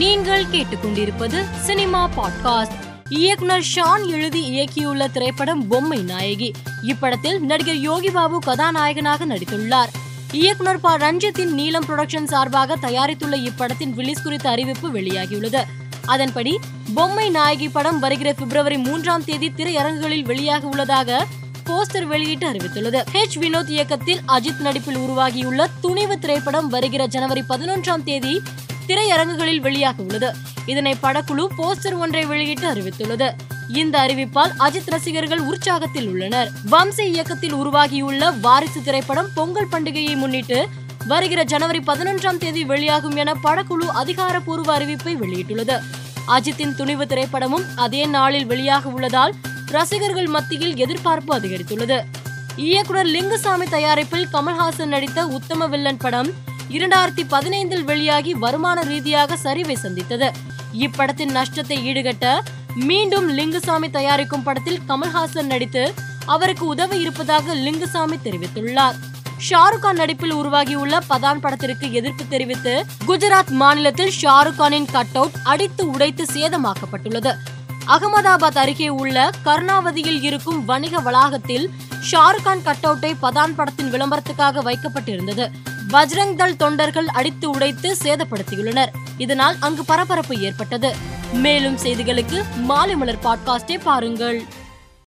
நீங்கள் கேட்டுக்கொண்டிருப்பது cinema podcast. இயக்குனர் ஷான் எழுதி இயக்கியுள்ள திரைப்படம் பொம்மை நாயகி. இப்படத்தில் நடிகர் யோகி பாபு கதாநாயகனாக நடித்துள்ளார். இயக்குனர் ப. ரஞ்சித்தின் நீலம் புரொடக்ஷன் சார்பாக தயாரித்துள்ள இப்படத்தின் ரிலீஸ் குறித்த அறிவிப்பு வெளியாகியுள்ளது. அதன்படி பொம்மை நாயகி படம் வருகிற பிப்ரவரி மூன்றாம் தேதி திரையரங்குகளில் வெளியாக உள்ளதாக போஸ்டர் வெளியிட்டு அறிவித்துள்ளது. ஹெச். வினோத் இயக்கத்தில் அஜித் நடிப்பில் உருவாகியுள்ள துணிவு திரைப்படம் வருகிற ஜனவரி பதினொன்றாம் தேதி திரையரங்குகளில் வெளியாக உள்ளது இதனை படக்குழு போஸ்டர் ஒன்றை வெளியிட்டு அறிவித்துள்ளது. இந்த அறிவிப்பால் அஜித் ரசிகர்கள் உற்சாகத்தில் உள்ளனர். வம்சி இயக்கத்தில் உருவாகியுள்ள வாரிசு திரைப்படம் பொங்கல் பண்டிகையை முன்னிட்டு வருகிற ஜனவரி பதினொன்றாம் தேதி வெளியாகும் என படக்குழு அதிகாரப்பூர்வ அறிவிப்பை வெளியிட்டுள்ளது. அஜித்தின் துணிவு திரைப்படமும் அதே நாளில் வெளியாக உள்ளதால் ரசிகர்கள் மத்தியில் எதிர்பார்ப்பு அதிகரித்துள்ளது. இயக்குனர் லிங்குசாமி தயாரிப்பில் கமல்ஹாசன் நடித்த உத்தம வில்லன் படம் இரண்டாயிரத்தி பதினைந்தில் வெளியாகி வருமான ரீதியாக சரிவை சந்தித்தது. இப்படத்தின் நஷ்டத்தை ஈடுகட்ட மீண்டும் லிங்குசாமி தயாரிக்கும் படத்தில் கமல்ஹாசன் நடித்து அவருக்கு உதவி இருப்பதாக லிங்குசாமி தெரிவித்துள்ளார். ஷாருக் கான் நடிப்பில் உருவாகியுள்ள பதான் படத்திற்கு எதிர்ப்பு தெரிவித்து குஜராத் மாநிலத்தில் ஷாருக் கானின் கட் அவுட் அடித்து உடைத்து சேதமாக்கப்பட்டுள்ளது. அகமதாபாத் அருகே உள்ள கர்ணாவதியில் இருக்கும் வணிக வளாகத்தில் ஷாருக் கான் கட் அவுட்டை பதான் படத்தின் விளம்பரத்துக்காக வைக்கப்பட்டிருந்தது. பஜ்ரங் தள் தொண்டர்கள் அடித்து உடைத்து சேதப்படுத்தியுள்ளனர். இதனால் அங்கு பரபரப்பு ஏற்பட்டது. மேலும் செய்திகளுக்கு மாலை மலர் பாட்காஸ்டை பாருங்கள்.